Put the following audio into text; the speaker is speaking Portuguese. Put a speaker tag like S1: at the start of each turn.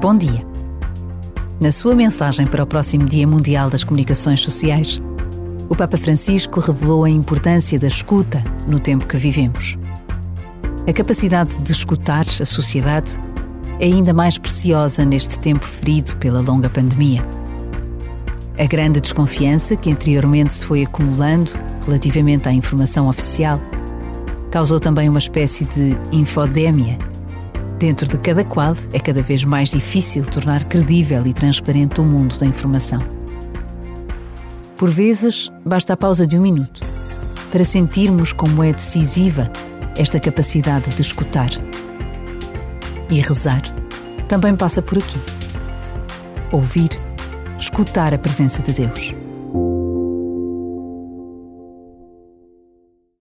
S1: Bom dia. Na sua mensagem para o próximo Dia Mundial das Comunicações Sociais, o Papa Francisco revelou a importância da escuta no tempo que vivemos. A capacidade de escutar a sociedade é ainda mais preciosa neste tempo ferido pela longa pandemia. A grande desconfiança que anteriormente se foi acumulando relativamente à informação oficial causou também uma espécie de infodémia. Dentro de cada qual é cada vez mais difícil tornar credível e transparente o mundo da informação. Por vezes, basta a pausa de um minuto para sentirmos como é decisiva esta capacidade de escutar. E rezar também passa por aqui. Ouvir, escutar a presença de Deus.